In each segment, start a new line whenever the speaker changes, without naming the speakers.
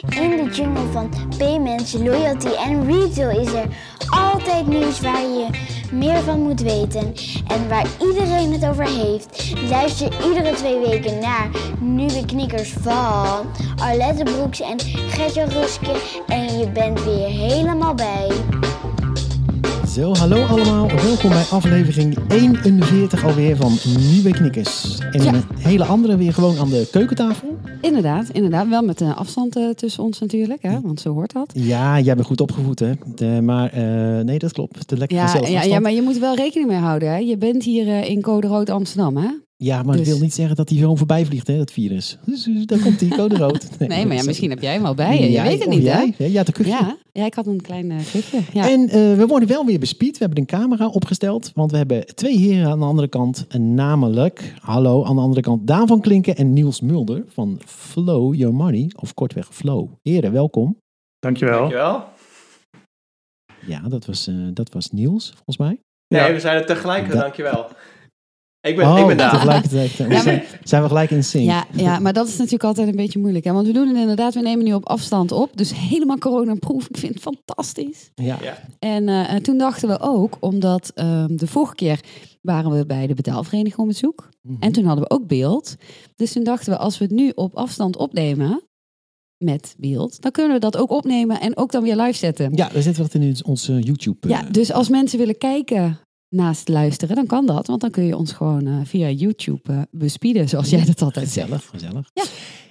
In de jungle van payments, loyalty en retail is er altijd nieuws waar je meer van moet weten en waar iedereen het over heeft. Luister iedere twee weken naar nieuwe knikkers van Arlette Broeks en Gertje Ruske en je bent weer helemaal bij.
Zo, hallo allemaal. Welkom bij aflevering 41 alweer van Nieuwe Knikkers. En
Ja.
een hele andere weer gewoon aan de keukentafel.
Inderdaad, inderdaad. Wel met een afstand eh, tussen ons natuurlijk, hè? want zo hoort dat.
Ja, jij bent goed opgevoed hè. De- maar eh, nee, dat klopt. De lekker
Ja,
gezellig
ja, ja, maar je moet wel rekening mee houden. Hè? Je bent hier eh, in Code Rood Amsterdam, hè?
Ja, maar dat
Dus-
wil niet zeggen dat hij gewoon voorbij vliegt, hè, dat virus. Dus, dus daar komt hij, code rood.
Nee, maar ja, misschien heb jij hem al bij je. Weet het niet, hè?
jij. hè? Ja, de kuchje.
Ja, ja, ik had een klein eh kuchje. Ja.
En eh, we worden wel weer bespied. We hebben een camera opgesteld. Want we hebben twee heren aan de andere kant. En namelijk, hallo, aan de andere kant Daan van Klinken en Niels Mulder van Flow Your Money. Of kortweg Flow. Heren, welkom.
Dankjewel.
Dankjewel.
Ja, dat was, eh, dat was Niels, volgens mij.
Nee,
Ja.
we zijn er tegelijk,
Da-
dankjewel. Ik ben,
oh,
ik ben Daan.
tegelijkertijd. we
Ja,
zijn, zijn we gelijk in sync.
Ja, ja, maar dat is natuurlijk altijd een beetje moeilijk. Hè? Want we doen het inderdaad, we nemen nu op afstand op. Dus helemaal coronaproof. Ik vind het fantastisch.
Ja.
Ja.
En, eh, en toen dachten we ook, omdat ehm, de vorige keer waren we bij de betaalvereniging om bezoek.
Mhm.
En toen hadden we ook beeld. Dus toen dachten we, als we het nu op afstand opnemen met beeld, dan kunnen we dat ook opnemen en ook dan weer live zetten.
Ja, we zetten dat in onze YouTube.
Ja,
eh,
dus als mensen willen kijken naast luisteren, dan kan dat. Want dan kun je ons gewoon eh, via YouTube eh, bespieden, zoals jij dat altijd zegt.
Gezellig, gezellig.
Ja.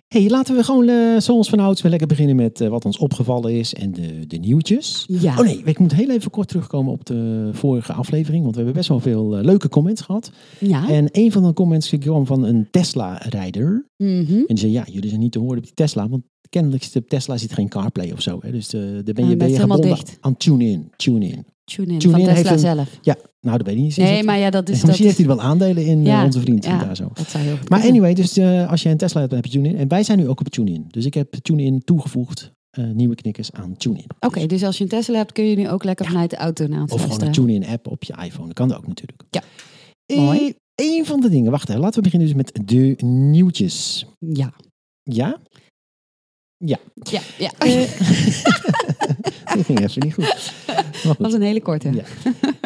hey, laten we gewoon eh, zoals vanouds weer lekker beginnen met wat ons opgevallen is en de, de nieuwtjes.
Ja,
Oh nee, ik moet heel even kort terugkomen op de vorige aflevering, want we hebben best wel veel leuke comments gehad.
ja.
En een van de comments kwam van een Tesla-rijder.
Mhm.
En die zei, ja, jullie zijn niet te horen op die Tesla, want kennelijk zit Tesla zit geen CarPlay of zo. Hè? Dus eh, daar ben je,
Ah,
ben
dat
je gebonden
dicht.
aan tune-in. Tune-in.
Tune in
Tune
van Tesla
een-
zelf.
Ja, nou dat weet ik niet.
Nee, maar ja, dat is... Dat
Misschien heeft hij wel aandelen in eh,
Ja,
onze vriend
ja.
daar zo.
dat zou heel
Maar anyway, dus eh, als je een Tesla hebt, dan heb je TuneIn. En wij zijn nu ook op TuneIn. Dus ik heb TuneIn toegevoegd, nieuwe knikkers aan TuneIn.
Oké, dus als je een Tesla hebt, kun je nu ook lekker vanuit de auto naar ons
Of gewoon een. TuneIn app op je iPhone. Dat kan ook natuurlijk.
Ja.
Eh,
Mooi.
Een van de dingen, wacht even. Laten we beginnen dus met de nieuwtjes.
Ja.
Ja?
Ja, ja.
Eh, dat ging even niet goed.
Dat was een hele korte.
Ja.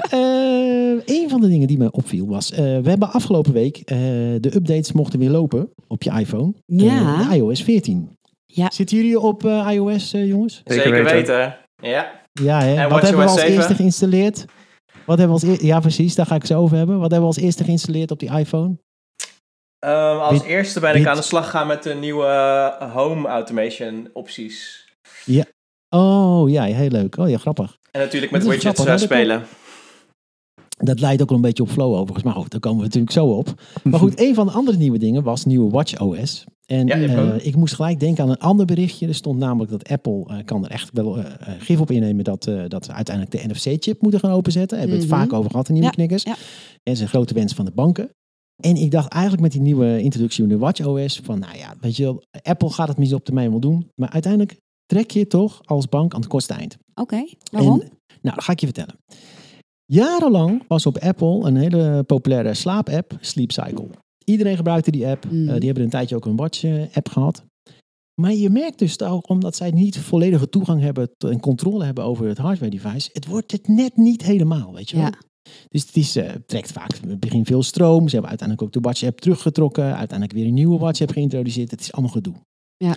Eh, een van de dingen die me opviel was, eh, we hebben afgelopen week eh, de updates mochten weer lopen op je iPhone.
Ja.
IOS 14.
Ja.
Zitten jullie op eh, iOS, jongens?
Zeker weten.
Ja.
Ja, hè?
En
Wat hebben we als
7?
eerste geïnstalleerd? Wat hebben we als eer- Ja, precies, daar ga ik het zo over hebben. Wat hebben we als eerste geïnstalleerd op die iPhone?
Ehm, als eerste ben ik aan de slag gaan met de nieuwe eh, home automation opties.
Oh, ja, heel leuk. Oh ja, grappig.
En natuurlijk met widgets
grappig,
eh, spelen.
Dat leidt ook wel een beetje op flow overigens. Maar goed, daar komen we natuurlijk zo op. Maar goed, een van de andere nieuwe dingen was nieuwe WatchOS. En
Ja, die heb ik
eh, ik moest gelijk denken aan een ander berichtje. Er stond namelijk dat Apple eh, kan er echt wel eh, eh, gif op innemen dat, eh, dat ze uiteindelijk de NFC-chip moeten gaan openzetten. Daar hebben we het
Mhm.
vaak over gehad in nieuwe
Ja,
knikkers.
ja.
En dat is een grote wens van de banken. En ik dacht eigenlijk met die nieuwe introductie van de WatchOS van, nou ja, weet je wel, Apple gaat het misschien op termijn wel doen. Maar uiteindelijk trek je toch als bank aan het kortste eind.
Oké, waarom?
En, nou, dat ga ik je vertellen. Jarenlang was op Apple een hele populaire slaapapp, Sleep Cycle. Iedereen gebruikte die app. Eh, die hebben een tijdje ook een Watch-app gehad. Maar je merkt dus ook, omdat zij niet volledige toegang hebben en controle hebben over het hardware-device, het wordt het net niet helemaal, weet je wel.
Ja.
Dus het is, eh, trekt vaak in het begin veel stroom. Ze hebben uiteindelijk ook de Watch-app teruggetrokken. Uiteindelijk weer een nieuwe Watch-app geïntroduceerd. Het is allemaal gedoe.
Ja.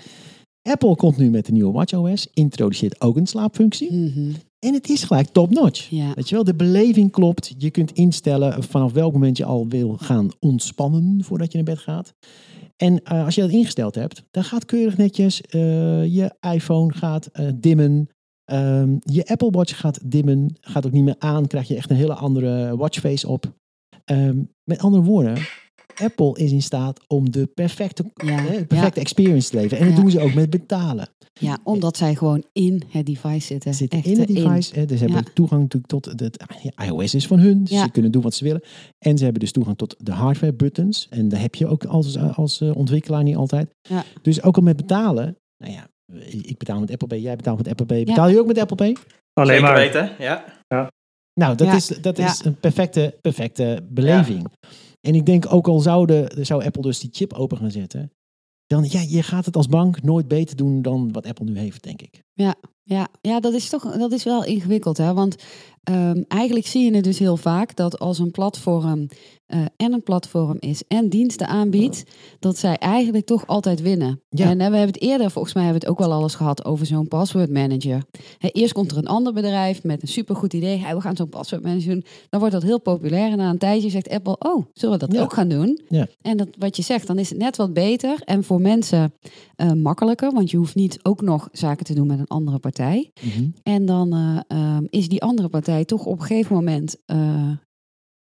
Apple komt nu met de nieuwe WatchOS. Introduceert ook een slaapfunctie.
Mhm.
En het is gelijk top-notch.
Ja.
Weet je wel, de beleving klopt. Je kunt instellen vanaf welk moment je al wil gaan ontspannen voordat je naar bed gaat. En eh, als je dat ingesteld hebt, dan gaat keurig netjes eh, je iPhone gaat dimmen. Ehm, je Apple Watch gaat dimmen, gaat ook niet meer aan. Krijg je echt een hele andere watchface op. Ehm, met andere woorden, Apple is in staat om de perfecte,
Ja,
perfecte experience te leveren. En dat
Ja.
doen ze ook met betalen.
ja, omdat zij gewoon in het device zitten.
Zitten
Echt,
in het
eh,
device. Hè, dus ze hebben toegang natuurlijk tot het iOS is van hun. Dus ze kunnen doen wat ze willen. En ze hebben dus toegang tot de hardware buttons. En daar heb je ook als, als eh, ontwikkelaar niet altijd.
Ja.
Dus ook al met betalen. Nou ja, ik betaal met Apple Pay. Jij betaalt met Apple Pay. Betaal je ook met Apple Pay?
Alleen
Zeker
maar.
weten, ja.
Nou, dat
Ja.
is, dat
Ja.
is een perfecte, perfecte beleving. En ik denk ook al zouden, zou Apple dus die chip open gaan zetten. dan ja, je gaat het als bank nooit beter doen dan wat Apple nu heeft, denk ik.
Ja, ja dat is toch dat is wel ingewikkeld, hè? Want ehm, eigenlijk zie je het dus heel vaak dat als een platform eh, en een platform is en diensten aanbiedt, dat zij eigenlijk toch altijd winnen.
Ja.
En hè, we hebben het eerder, volgens mij hebben we het ook wel alles gehad over zo'n password manager. Hè, eerst komt er een ander bedrijf met een supergoed idee. Hey, we gaan zo'n password manager doen. Dan wordt dat heel populair. En na een tijdje zegt Apple, oh, zullen we dat
Ja.
ook gaan doen?
Ja.
En dat, wat je zegt, dan is het net wat beter. En voor mensen eh, makkelijker, want je hoeft niet ook nog zaken te doen met een andere partij.
Mhm.
En dan eh, ehm, is die andere partij toch op een gegeven moment eh,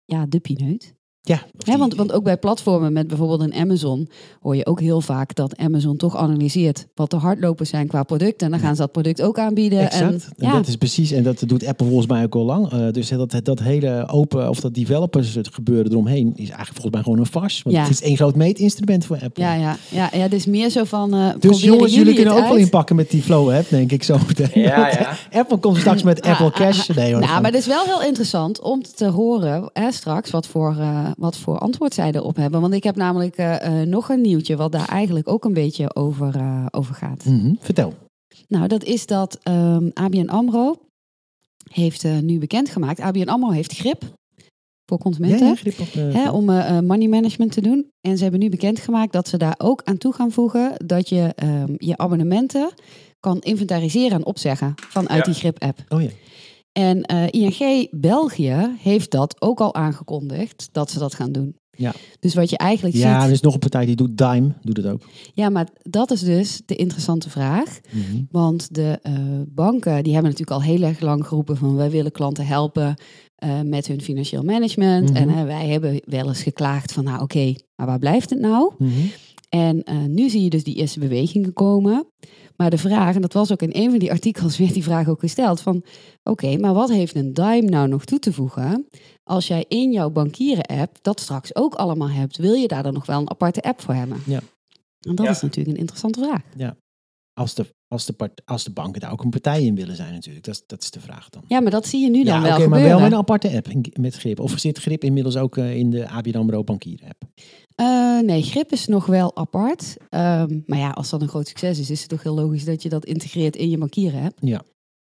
ja, de pineut.
Ja,
want, want ook bij platformen met bijvoorbeeld een Amazon hoor je ook heel vaak dat Amazon toch analyseert wat de hardlopers zijn qua product. En dan gaan ze dat product ook aanbieden.
Exact.
En,
En
ja,
dat is precies, en dat doet Apple volgens mij ook al lang. Eh, dus dat, dat hele open, of dat developers het gebeuren eromheen, is eigenlijk volgens mij gewoon een farce. Want
Ja.
het is één groot meetinstrument voor Apple.
ja, ja, ja, ja, het is meer zo van. eh
Dus jongens, jullie kunnen ook wel inpakken met die Flow app, denk ik zo meteen.
Ja, ja.
Apple komt straks met
Ah,
Apple
ah,
Cash.
ah.
Nee, hoor,
Nou, maar het is wel heel interessant om te horen hè, straks wat voor, eh, wat voor antwoord zij erop hebben. Want ik heb namelijk eh, eh, nog een nieuwtje wat daar eigenlijk ook een beetje over, eh, over gaat.
Mhm, Vertel.
Nou, dat is dat ehm ABN AMRO heeft eh, nu bekendgemaakt. ABN AMRO heeft grip voor consumenten.
ja, grip op,
Hè, om money management te doen. En ze hebben nu bekendgemaakt dat ze daar ook aan toe gaan voegen dat je ehm, je abonnementen kan inventariseren en opzeggen vanuit
Ja.
die grip-app.
Oh ja.
En eh, ING België heeft dat ook al aangekondigd dat ze dat gaan doen.
Ja.
Dus wat je eigenlijk
Ja, er
ziet.
is nog een partij die doet Dime, doet het ook.
Ja, maar dat is dus de interessante vraag.
Mhm.
Want de eh, banken die hebben natuurlijk al heel erg lang geroepen van wij willen klanten helpen eh, met hun financieel management.
Mhm.
En wij hebben wel eens geklaagd van nou oké, maar waar blijft het nou?
Mhm.
En nu zie je dus die eerste bewegingen komen. Maar de vraag, en dat was ook in een van die artikels, werd die vraag ook gesteld: van oké, maar wat heeft een Dime nou nog toe te voegen? Als jij in jouw bankieren-app dat straks ook allemaal hebt, wil je daar dan nog wel een aparte app voor hebben?
Ja.
En dat
Ja.
is natuurlijk een interessante vraag.
Als, de, als, de part, als de banken daar ook een partij in willen zijn natuurlijk. Dat, is- dat is de vraag dan.
Ja, maar dat zie je nu dan
ja,
wel
oké, maar
gebeuren.
wel met een aparte app met grip. Of zit grip inmiddels ook eh, in de ABN AMRO bankier app?
Eh, nee, grip is nog wel apart. Ehm, maar ja, als dat een groot succes is, is het toch heel logisch dat je dat integreert in je bankieren-app.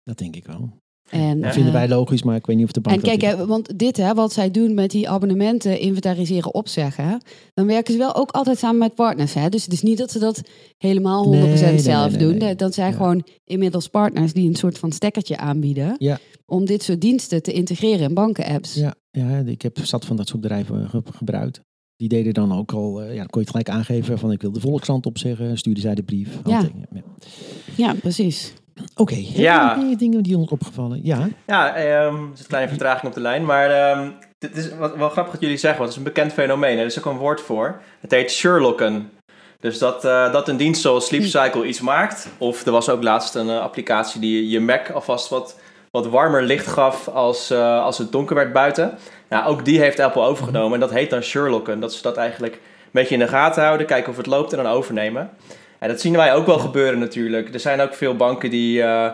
Dat denk ik wel.
En,
Dat vinden
eh,
wij logisch, maar ik weet niet of de bank
En kijk, hè, want dit, hè, wat zij doen met die abonnementen inventariseren, opzeggen, hè, dan werken ze wel ook altijd samen met partners. Hè? Dus het is niet dat ze dat helemaal 100%
Nee, nee,
zelf
nee,
doen. Dat zijn
Ja.
gewoon inmiddels partners die een soort van stekkertje aanbieden.
Ja.
Om dit soort diensten te integreren in banken-apps.
Ja, ja, ik heb zat van dat soort bedrijven ge- gebruikt. Die deden dan ook al, eh, ja, dan kon je het gelijk aangeven van ik wil de Volkskrant opzeggen, stuurde zij de brief.
Ja.
Ja,
precies.
Oké,
Ja.
heb je nog dingen die ons opgevallen? Ja,
Ja, ehm, er is een kleine vertraging op de lijn. Maar ehm dit is wat, wel grappig wat jullie zeggen, want het is een bekend fenomeen. Er is ook een woord voor. Het heet Sherlocken. Dus dat, eh, dat een dienst zoals Sleep Cycle iets maakt. Of er was ook laatst een eh, applicatie die je Mac alvast wat, wat warmer licht gaf als, eh, als het donker werd buiten. Nou, ook die heeft Apple overgenomen. En dat heet dan Sherlocken. Dat ze dat eigenlijk een beetje in de gaten houden, kijken of het loopt en dan overnemen. En dat zien wij ook wel gebeuren natuurlijk. Er zijn ook veel banken die eh,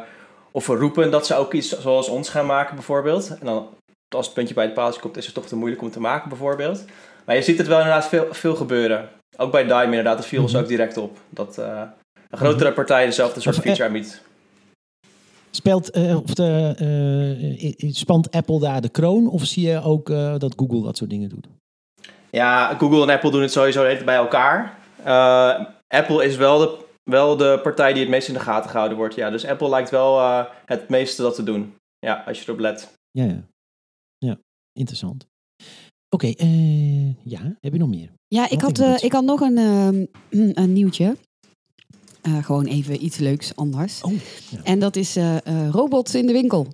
of roepen dat ze ook iets zoals ons gaan maken bijvoorbeeld. En dan als het puntje bij het paaltje komt, is het toch te moeilijk om te maken bijvoorbeeld. Maar je ziet het wel inderdaad veel, veel gebeuren. Ook bij Dime inderdaad, dat viel ons
Mhm.
ook direct op. Dat eh, een grotere partij dezelfde soort
eh,
feature aanbiedt.
speelt eh, of de, eh, spant Apple daar de kroon of zie je ook eh, dat Google dat soort dingen doet?
Ja, Google en Apple doen het sowieso bij elkaar. Apple is wel de, wel de partij die het meest in de gaten gehouden wordt. Ja, dus Apple lijkt wel eh, het meeste dat te doen. Ja, als je erop let.
Ja, ja. Ja, interessant. Oké, eh, ja, heb je nog meer?
Ja, ik had,
ik
eh, ik had nog een, ehm, een nieuwtje. Eh, gewoon even iets leuks anders.
Oh, ja.
En dat is eh, eh, robots in de winkel.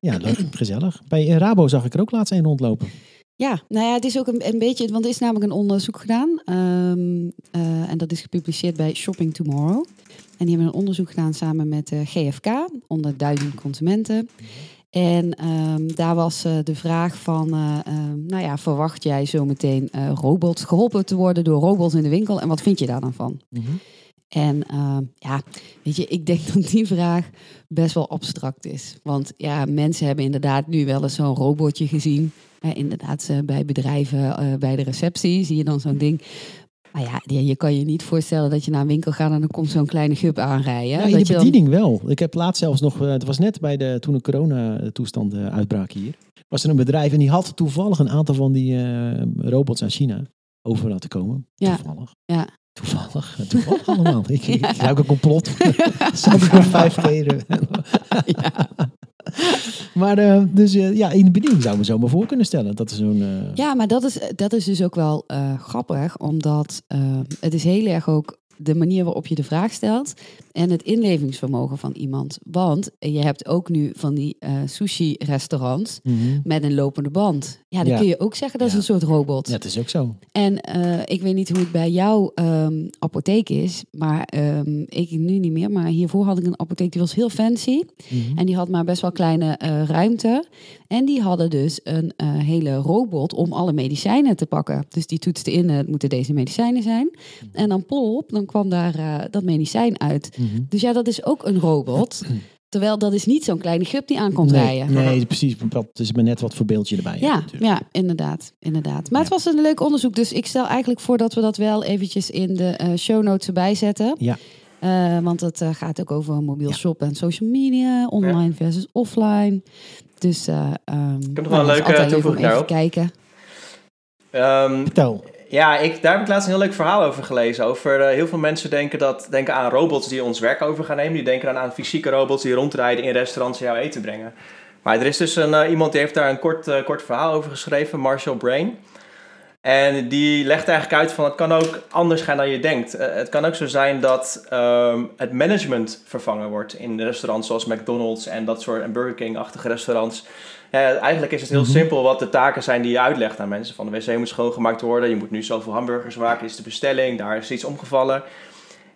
Ja, leuk, gezellig. Bij Rabo zag ik er ook laatst een rondlopen.
Ja, nou ja, het is ook een, een beetje, want er is namelijk een onderzoek gedaan. ehm, eh, en dat is gepubliceerd bij Shopping Tomorrow. En die hebben een onderzoek gedaan samen met eh, GFK, onder duizend consumenten. En ehm, daar was eh, de vraag van, eh, ehm, nou ja, verwacht jij zometeen eh robots geholpen te worden door robots in de winkel? En wat vind je daar dan van?
Mhm.
En ja, weet je, ik denk dat die vraag best wel abstract is. Want ja, mensen hebben inderdaad nu wel eens zo'n robotje gezien. Eh, inderdaad, eh, bij bedrijven, eh, bij de receptie zie je dan zo'n ding. Nou ja, je, kan je niet voorstellen dat je naar een winkel gaat en dan komt zo'n kleine gup aanrijden.
Ja,
dat
in de
dan-
bediening wel. Ik heb laatst zelfs nog, eh, het was net bij de, toen de corona-toestand uitbrak hier, was er een bedrijf en die had toevallig een aantal van die robots aan China over laten komen.
Ja.
Toevallig.
Ja.
Toevallig. Toevallig allemaal. Ik, ik, ik ruik een complot. Zou ik vijf keer.
Ja.
Maar eh, dus eh, ja, in de bediening zou ik me zo maar voor kunnen stellen. Dat is zo'n... eh,
Ja, maar dat is, dat is dus ook wel grappig, omdat het is heel erg ook de manier waarop je de vraag stelt en het inlevingsvermogen van iemand. Want je hebt ook nu van die eh, sushi-restaurants
mhm.
met een lopende band. Ja, dan
Ja.
kun je ook zeggen dat is een soort robot.
Ja, het is ook zo.
En eh, ik weet niet hoe het bij jouw ehm, apotheek is, maar ehm, ik nu niet meer. Maar hiervoor had ik een apotheek die was heel fancy.
Mhm.
En die had maar best wel kleine eh, ruimte. En die hadden dus een hele robot om alle medicijnen te pakken. Dus die toetste in, het moeten deze medicijnen zijn. En dan plop, dan kwam daar eh, dat medicijn uit.
Mhm.
Dus ja, dat is ook een robot. Terwijl dat is niet zo'n kleine gup die aankomt
nee,
rijden.
Nee, precies. Het is maar net wat voor beeldje erbij.
Ja,
natuurlijk.
ja, inderdaad, inderdaad. Maar
Ja.
het was een leuk onderzoek, dus ik stel eigenlijk voor dat we dat wel eventjes in de eh, show notes erbij zetten.
Ja.
Eh, want het eh, gaat ook over mobiel
Ja.
shoppen en social media, online versus offline. Dus eh ehm ik
nog wel een leuke toevoeging daarop.
kijken.
Ehm,
Vertel.
Ja, ik, daar heb ik laatst een heel leuk verhaal over gelezen. Over eh, heel veel mensen denken, dat, denken aan robots die ons werk over gaan nemen. Die denken dan aan fysieke robots die rondrijden in restaurants en jouw eten brengen. Maar er is dus een, eh, iemand die heeft daar een kort, eh, kort verhaal over geschreven, Marshall Brain. En die legt eigenlijk uit van het kan ook anders gaan dan je denkt. Eh, het kan ook zo zijn dat ehm, het management vervangen wordt in restaurants zoals McDonald's en dat soort en Burger King-achtige restaurants. Eigenlijk is het heel
Mhm.
simpel wat de taken zijn die je uitlegt aan mensen. Van de wc moet schoongemaakt worden, je moet nu zoveel hamburgers maken, is de bestelling, daar is iets omgevallen.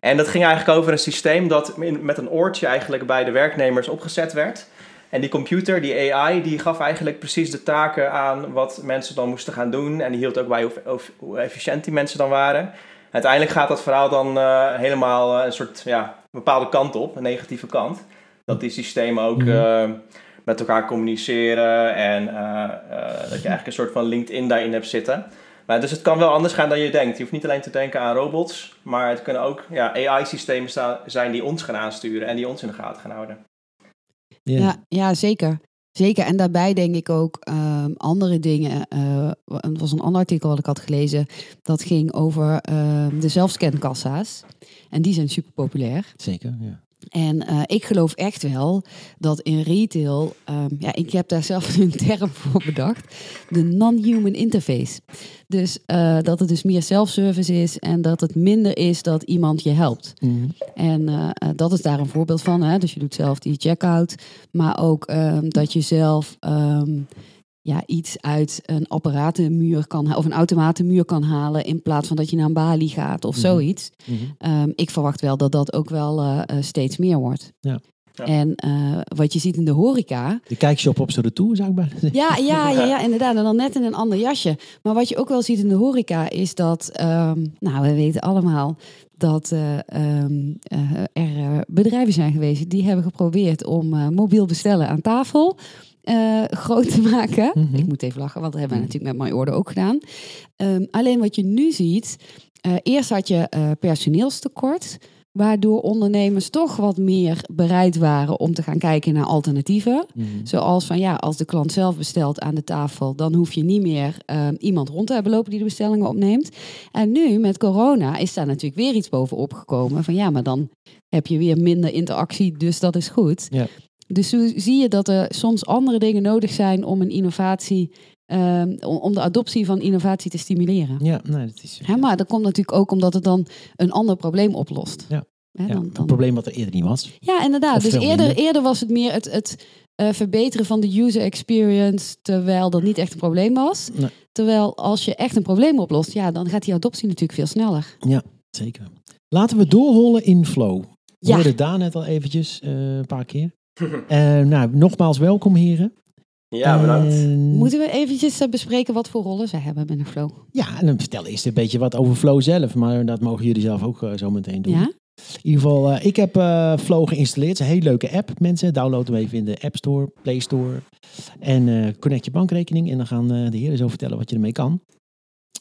En dat ging eigenlijk over een systeem dat met een oortje eigenlijk bij de werknemers opgezet werd. En die computer, die AI, die gaf eigenlijk precies de taken aan wat mensen dan moesten gaan doen. En die hield ook bij hoe, hoe- efficiënt die mensen dan waren. Uiteindelijk gaat dat verhaal dan eh, helemaal eh, een soort ja, bepaalde kant op, een negatieve kant. Dat die systemen ook
Mhm.
eh, met elkaar communiceren en dat je eigenlijk een soort van LinkedIn daarin hebt zitten. Maar dus het kan wel anders gaan dan je denkt. Je hoeft niet alleen te denken aan robots, maar het kunnen ook ja, AI-systemen zijn die ons gaan aansturen en die ons in de gaten gaan houden.
Ja.
Ja, ja zeker. Zeker. En daarbij denk ik ook ehm, andere dingen. eh, het was een ander artikel wat ik had gelezen. Dat ging over ehm, de zelfscankassa's. En die zijn super populair.
Zeker, ja.
En eh, ik geloof echt wel dat in retail, ehm, ja, ik heb daar zelf een term voor bedacht, de non-human interface. Dus eh, dat het dus meer self-service is en dat het minder is dat iemand je helpt.
Mhm.
En eh, dat is daar een voorbeeld van. Hè? Dus je doet zelf die checkout, maar ook ehm, dat je zelf ehm, ja, iets uit een apparatenmuur kan of een automatenmuur kan halen in plaats van dat je naar een balie gaat of
Mhm.
zoiets.
Mhm.
Ehm, ik verwacht wel dat dat ook wel eh, eh, steeds meer wordt.
Ja.
Ja.
En eh, wat je ziet in de horeca.
De kijkshop op zo'n retour, zou ik bijna zeggen.
Ja, ja, ja, ja, inderdaad. En dan net in een ander jasje. Maar wat je ook wel ziet in de horeca is dat, ehm, nou, we weten allemaal dat eh, ehm, eh, er bedrijven zijn geweest die hebben geprobeerd om mobiel bestellen aan tafel eh, groot te maken.
Mhm.
Ik moet even lachen, want dat hebben we natuurlijk met My Order ook gedaan. Ehm, alleen wat je nu ziet, eh, eerst had je eh, personeelstekort, waardoor ondernemers toch wat meer bereid waren om te gaan kijken naar alternatieven.
Mhm.
Zoals van ja, als de klant zelf bestelt aan de tafel, dan hoef je niet meer ehm, iemand rond te hebben lopen die de bestellingen opneemt. En nu met corona is daar natuurlijk weer iets bovenop gekomen van ja, maar dan heb je weer minder interactie, dus dat is goed.
Ja.
Dus zo zie je dat er soms andere dingen nodig zijn om een innovatie, ehm, om de adoptie van innovatie te stimuleren.
Ja, nee, dat is...
Hè, maar dat komt natuurlijk ook omdat het dan een ander probleem oplost.
Ja.
Hè,
ja,
dan,
een
dan...
probleem wat er eerder niet was.
Ja, inderdaad.
Of
Dus eerder,
minder.
eerder was het meer het, het eh, verbeteren van de user experience, terwijl dat niet echt een probleem was.
Nee.
Terwijl als je echt een probleem oplost, ja, dan gaat die adoptie natuurlijk veel sneller.
Zeker. Laten we doorrollen in Flow. We
Ja.
hoorden daar net al eventjes, eh, een paar keer. Eh, nou, nogmaals welkom heren.
Ja, bedankt.
En-
Moeten we eventjes eh, bespreken wat voor rollen zij hebben binnen Flow?
Ja, en dan vertel eerst een beetje wat over Flow zelf. Maar dat mogen jullie zelf ook eh, zo meteen doen.
Ja?
In ieder geval, eh, ik heb eh, Flow geïnstalleerd. Het is een hele leuke app. Mensen, download hem even in de App Store, Play Store. En eh, connect je bankrekening. En dan gaan eh, de heren zo vertellen wat je ermee kan.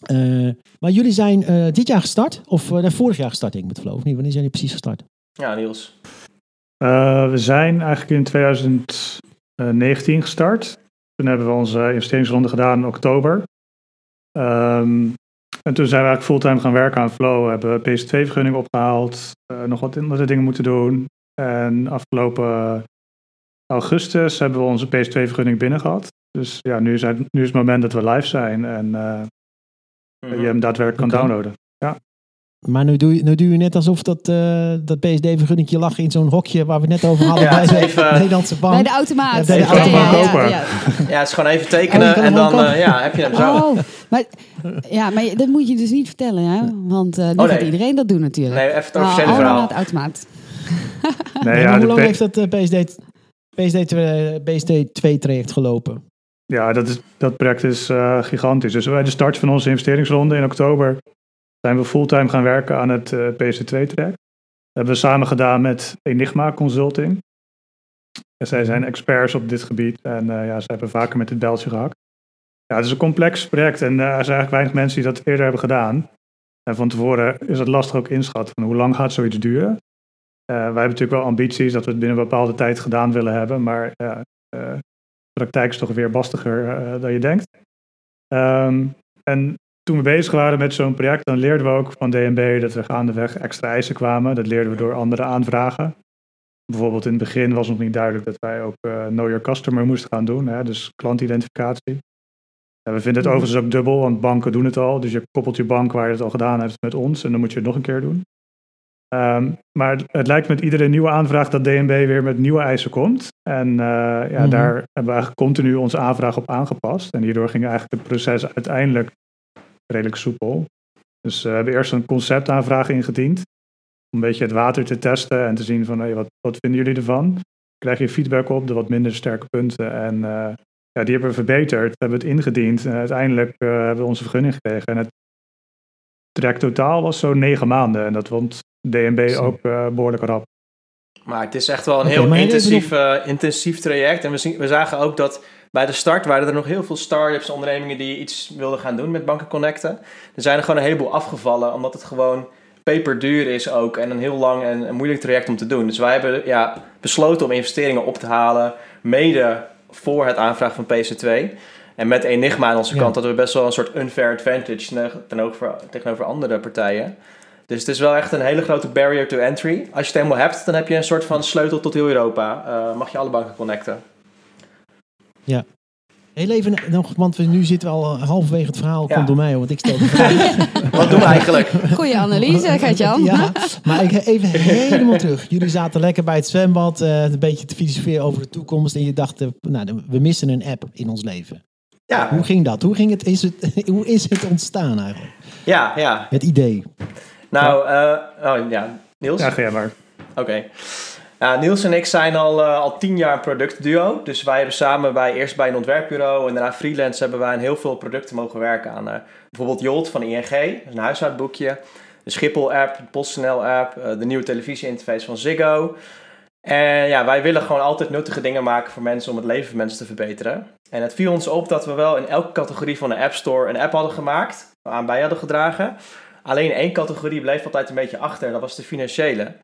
Eh, maar jullie zijn eh, dit jaar gestart, of uh, vorig jaar gestart, denk ik met Flow, of niet? Wanneer zijn jullie precies gestart?
Ja, Niels.
We zijn eigenlijk in 2019 gestart. Toen hebben we onze investeringsronde gedaan in oktober. Um, en toen zijn we eigenlijk fulltime gaan werken aan Flow. Hebben we PS2-vergunning opgehaald. nog wat andere dingen moeten doen. En afgelopen augustus hebben we onze PS2-vergunning binnen gehad. Dus ja, nu is, het, nu is het moment dat we live zijn en uh, je hem daadwerkelijk kan downloaden.
Maar nu doe, je, nu doe je net alsof dat, uh, dat PSD-vergunning lag in zo'n hokje waar we net over hadden ja, bij de Nederlandse bank.
Bij de automaat.
bij de
automaat
ja, kopen. Ja, ja, het is gewoon even tekenen oh, en dan uh, ja, heb je hem zo.
Oh, maar, ja, maar dat moet je dus niet vertellen, hè? want uh, nu oh, nee. gaat iedereen dat doen natuurlijk.
Nee, even het officiële oh, verhaal.
het automaat.
nee, ja, hoe lang heeft dat PSD BSD2-traject gelopen?
Ja, dat, is, dat project is uh, gigantisch. Dus bij de start van onze investeringsronde in oktober zijn we fulltime gaan werken aan het uh, PSD2-traject. Dat hebben we samen gedaan met Enigma Consulting. En zij zijn experts op dit gebied en uh, ja, ze hebben vaker met het beltje gehakt. Ja, het is een complex project en er zijn eigenlijk weinig mensen die dat eerder hebben gedaan. En van tevoren is het lastig ook inschatten van hoe lang gaat zoiets duren. Uh, wij hebben natuurlijk wel ambities dat we het binnen een bepaalde tijd gedaan willen hebben, maar uh, de praktijk is toch weer bastiger dan je denkt. Um, en toen we bezig waren met zo'n project, dan leerden we ook van DNB dat er gaandeweg extra eisen kwamen. Dat leerden we door andere aanvragen. Bijvoorbeeld in het begin was nog niet duidelijk dat wij ook Know Your Customer moesten gaan doen, hè, dus klantidentificatie. En we vinden het mhm. overigens ook dubbel, want banken doen het al. Dus je koppelt je bank waar je het al gedaan hebt met ons en dan moet je het nog een keer doen. Um, maar het lijkt met iedere nieuwe aanvraag dat DNB weer met nieuwe eisen komt. En uh, ja, mm daar hebben we eigenlijk continu onze aanvraag op aangepast. En hierdoor ging eigenlijk het proces uiteindelijk redelijk soepel. Dus we hebben eerst een conceptaanvraag ingediend. Om een beetje het water te testen en te zien van hey, wat, wat vinden jullie ervan? Krijg je feedback op de wat minder sterke punten. En uh, ja, die hebben we verbeterd, hebben we het ingediend. En uiteindelijk hebben we onze vergunning gekregen. En het traject totaal was zo'n negen maanden. En dat vond DNB ook uh, behoorlijk rap.
Maar het is echt wel een heel intensief, uh, intensief traject. En we, zien, we zagen ook dat bij de start waren er nog heel veel start-ups, ondernemingen die iets wilden gaan doen met banken connecten. Er zijn er gewoon een heleboel afgevallen, omdat het gewoon peperduur is ook en een heel lang en een moeilijk traject om te doen. Dus wij hebben ja, besloten om investeringen op te halen, mede voor het aanvragen van PC2. En met Enigma aan onze kant hadden we best wel een soort unfair advantage tegenover, tegenover andere partijen. Dus het is wel echt een hele grote barrier to entry. Als je het helemaal hebt, dan heb je een soort van sleutel tot heel Europa. Uh, mag je alle banken connecten.
Ja. Heel even nog, want we, nu zitten we al halverwege het verhaal. Ja. Komt door mij, want ik stel de vraag.
Wat doen we eigenlijk?
Goeie analyse, gaat Jan.
Ja, maar ik even helemaal terug. Jullie zaten lekker bij het zwembad, uh, een beetje te filosoferen over de toekomst. En je dacht, uh, nou, we missen een app in ons leven. Ja. Hoe ging dat? Hoe, ging het, is het, hoe is het ontstaan eigenlijk?
Ja, ja.
Het idee.
Nou, uh, oh, ja, Niels?
Ja, ga maar.
Oké. Ja, Niels en ik zijn al, uh, al tien jaar een productduo. Dus wij hebben samen bij, eerst bij een ontwerpbureau en daarna freelance hebben wij heel veel producten mogen werken. Aan uh, bijvoorbeeld Jolt van ING, een huishoudboekje. De Schiphol-app, de PostNL-app, de nieuwe televisie-interface van Ziggo. En ja, wij willen gewoon altijd nuttige dingen maken voor mensen om het leven van mensen te verbeteren. En het viel ons op dat we wel in elke categorie van de App Store een app hadden gemaakt, aan bij hadden gedragen. Alleen één categorie bleef altijd een beetje achter, dat was de financiële.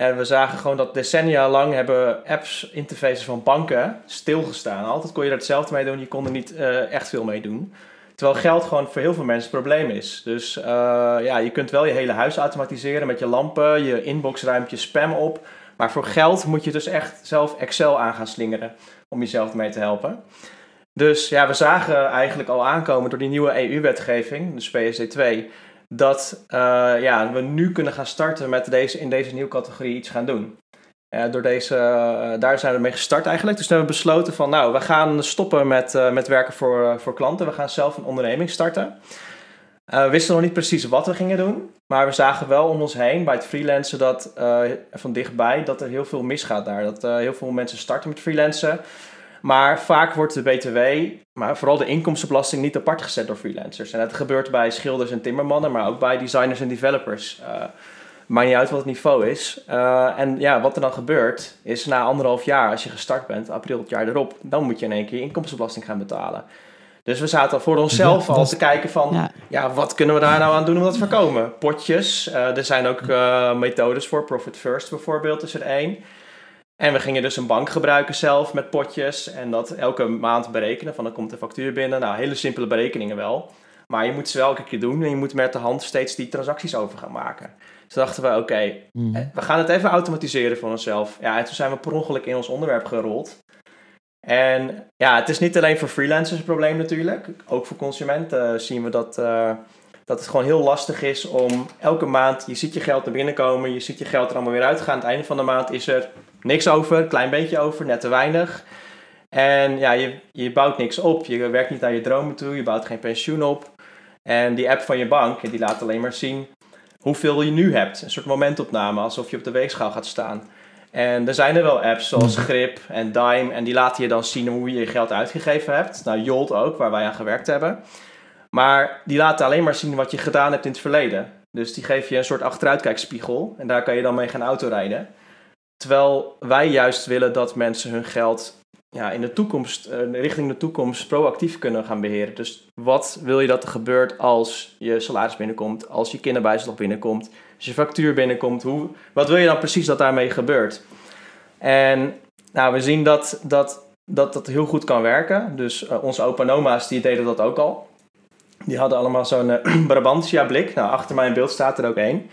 En we zagen gewoon dat decennia lang hebben apps, interfaces van banken stilgestaan. Altijd kon je er hetzelfde mee doen, je kon er niet uh, echt veel mee doen. Terwijl geld gewoon voor heel veel mensen een probleem is. Dus uh, ja, je kunt wel je hele huis automatiseren met je lampen, je inbox ruimt je spam op. Maar voor geld moet je dus echt zelf Excel aan gaan slingeren om jezelf mee te helpen. Dus ja, we zagen eigenlijk al aankomen door die nieuwe EU-wetgeving, dus PSD2, dat uh, ja, we nu kunnen gaan starten met deze, in deze nieuwe categorie iets gaan doen. Uh, door deze, uh, daar zijn we mee gestart eigenlijk. Dus we hebben we besloten van nou, we gaan stoppen met, met werken voor, voor klanten. We gaan zelf een onderneming starten. we wisten nog niet precies wat we gingen doen. Maar we zagen wel om ons heen bij het freelancen dat, van dichtbij dat er heel veel misgaat daar. Dat heel veel mensen starten met freelancen. Maar vaak wordt de BTW, maar vooral de inkomstenbelasting, niet apart gezet door freelancers. En dat gebeurt bij schilders en timmermannen, maar ook bij designers en developers. Uh, maakt niet uit wat het niveau is. Uh, en ja, wat er dan gebeurt, is na anderhalf jaar, als je gestart bent, april het jaar erop, dan moet je in één keer inkomstenbelasting gaan betalen. Dus we zaten voor onszelf al te kijken van, ja.
Ja.
wat kunnen we daar nou aan doen om dat te voorkomen? Potjes, eh, er zijn ook eh, methodes voor, Profit First bijvoorbeeld is er één. En we gingen dus een bank gebruiken zelf met potjes en dat elke maand berekenen, van dan komt de factuur binnen. Nou, hele simpele berekeningen wel. Maar je moet ze wel elke keer doen en je moet met de hand steeds die transacties over gaan maken. Dus dachten we, oké,
Mhm.
eh, we gaan het even automatiseren voor onszelf. Ja, en toen zijn we per ongeluk in ons onderwerp gerold. En ja, het is niet alleen voor freelancers een probleem natuurlijk. Ook voor consumenten zien we dat, eh, dat het gewoon heel lastig is om elke maand... Je ziet je geld er binnenkomen, je ziet je geld er allemaal weer uitgaan. Aan het einde van de maand is er niks over, een klein beetje over, net te weinig. En ja, je, je bouwt niks op. Je werkt niet naar je dromen toe, je bouwt geen pensioen op. En die app van je bank, die laat alleen maar zien hoeveel je nu hebt. Een soort momentopname, alsof je op de weegschaal gaat staan. En er zijn er wel apps zoals Grip en Dime. En die laten je dan zien hoe je je geld uitgegeven hebt. Nou, Jolt ook, waar wij aan gewerkt hebben. Maar die laten alleen maar zien wat je gedaan hebt in het verleden. Dus die geven je een soort achteruitkijkspiegel. En daar kan je dan mee gaan autorijden. Terwijl wij juist willen dat mensen hun geld ja, in de toekomst, eh, richting de toekomst, proactief kunnen gaan beheren. Dus wat wil je dat er gebeurt als je salaris binnenkomt, als je kinderbijslag binnenkomt, als je factuur binnenkomt? Hoe, wat wil je dan precies dat daarmee gebeurt? En nou, we zien dat dat, dat, dat heel goed kan werken. Dus eh, onze opa en oma's die deden dat ook al. Die hadden allemaal zo'n eh, Brabantia blik. Nou, achter mij in beeld staat er ook één.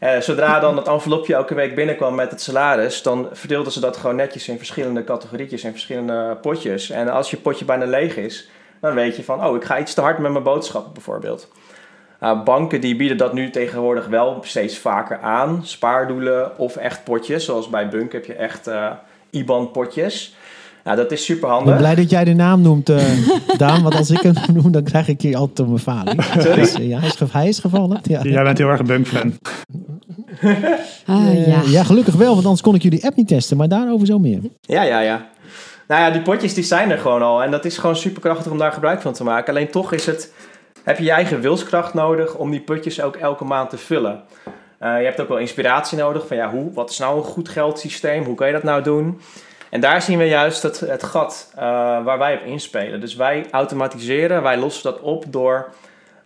Eh, zodra dan het envelopje elke week binnenkwam met het salaris, dan verdeelden ze dat gewoon netjes in verschillende categorietjes, in verschillende potjes. En als je potje bijna leeg is, dan weet je van, oh, ik ga iets te hard met mijn boodschappen bijvoorbeeld. Nou, banken die bieden dat nu tegenwoordig wel steeds vaker aan. Spaardoelen of echt potjes, zoals bij Bunk heb je echt eh, IBAN-potjes. Nou, dat is super
Ik ben
handig.
blij dat jij de naam noemt, eh Daan. Want als ik hem noem, dan krijg ik hier altijd op mijn falie.
Sorry?
Dus, eh, ja, hij, is ge- hij is gevallen. Ja.
Jij bent heel erg een Bunk-fan.
Ah,
Eh,
ja.
ja, gelukkig wel, want anders kon ik jullie app niet testen. Maar daarover zo meer.
Ja, ja, ja. Nou ja, die potjes die zijn er gewoon al. En dat is gewoon super krachtig om daar gebruik van te maken. Alleen toch is het, heb je je eigen wilskracht nodig om die potjes ook elke maand te vullen. Eh, je hebt ook wel inspiratie nodig van ja, hoe, wat is nou een goed geldsysteem? Hoe kan je dat nou doen? En daar zien we juist het, het gat eh, waar wij op inspelen. Dus wij automatiseren, wij lossen dat op door...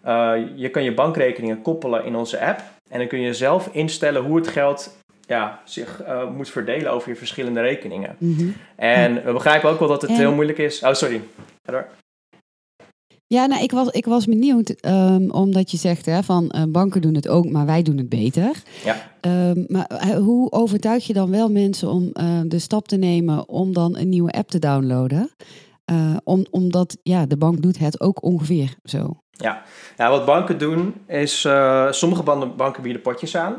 eh, je kan je bankrekeningen koppelen in onze app. En dan kun je zelf instellen hoe het geld ja, zich eh, moet verdelen over je verschillende rekeningen.
Mhm.
En we begrijpen ook wel dat het
En-
heel moeilijk is. Oh, sorry. Ga door.
Ja, nou, ik was, ik was benieuwd, ehm, omdat je zegt hè, van eh, banken doen het ook, maar wij doen het beter.
Ja.
Ehm, maar eh, hoe overtuig je dan wel mensen om eh, de stap te nemen om dan een nieuwe app te downloaden? Om, omdat ja, de bank doet het ook ongeveer zo.
Ja, wat banken doen is, sommige ban- banken bieden potjes aan.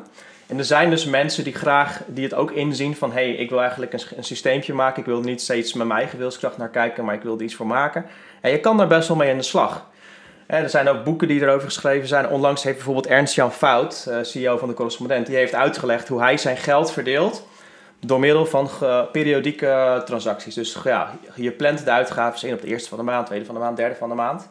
En er zijn dus mensen die graag, die het ook inzien van, hé, hey, ik wil eigenlijk een, een systeempje maken. Ik wil niet steeds met mijn eigen wilskracht naar kijken, maar ik wil er iets voor maken. En je kan daar best wel mee aan de slag. Er zijn ook boeken die erover geschreven zijn. Onlangs heeft bijvoorbeeld Ernst-Jan Fout, eh, CEO van de correspondent, die heeft uitgelegd hoe hij zijn geld verdeelt door middel van periodieke transacties. Dus ja, je plant de uitgaven in op de eerste van de maand, tweede van de maand, derde van de maand.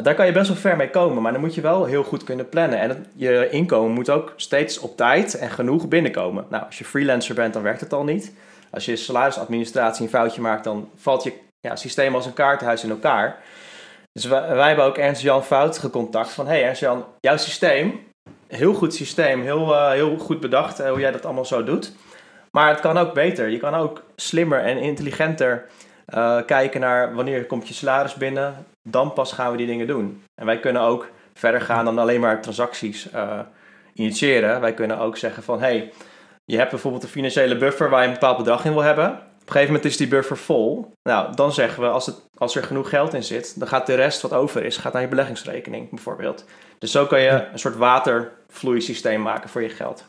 Daar kan je best wel ver mee komen, maar dan moet je wel heel goed kunnen plannen. En je inkomen moet ook steeds op tijd en genoeg binnenkomen. Nou, als je freelancer bent, dan werkt het al niet. Als je salarisadministratie een foutje maakt, dan valt je ja, systeem als een kaartenhuis in elkaar. Dus wij, wij hebben ook Ernst-Jan Fout gecontact van... hey Ernst-Jan, jouw systeem, heel goed systeem, heel, eh, heel goed bedacht eh, hoe jij dat allemaal zo doet. Maar het kan ook beter. Je kan ook slimmer en intelligenter eh, kijken naar wanneer komt je salaris binnen. Dan pas gaan we die dingen doen. En wij kunnen ook verder gaan dan alleen maar transacties eh, initiëren. Wij kunnen ook zeggen van... hey, je hebt bijvoorbeeld een financiële buffer waar je een bepaald bedrag in wil hebben. Op een gegeven moment is die buffer vol. Nou, dan zeggen we als, het, als er genoeg geld in zit, dan gaat de rest wat over is, gaat naar je beleggingsrekening bijvoorbeeld. Dus zo kan je een soort watervloeisysteem maken voor je geld.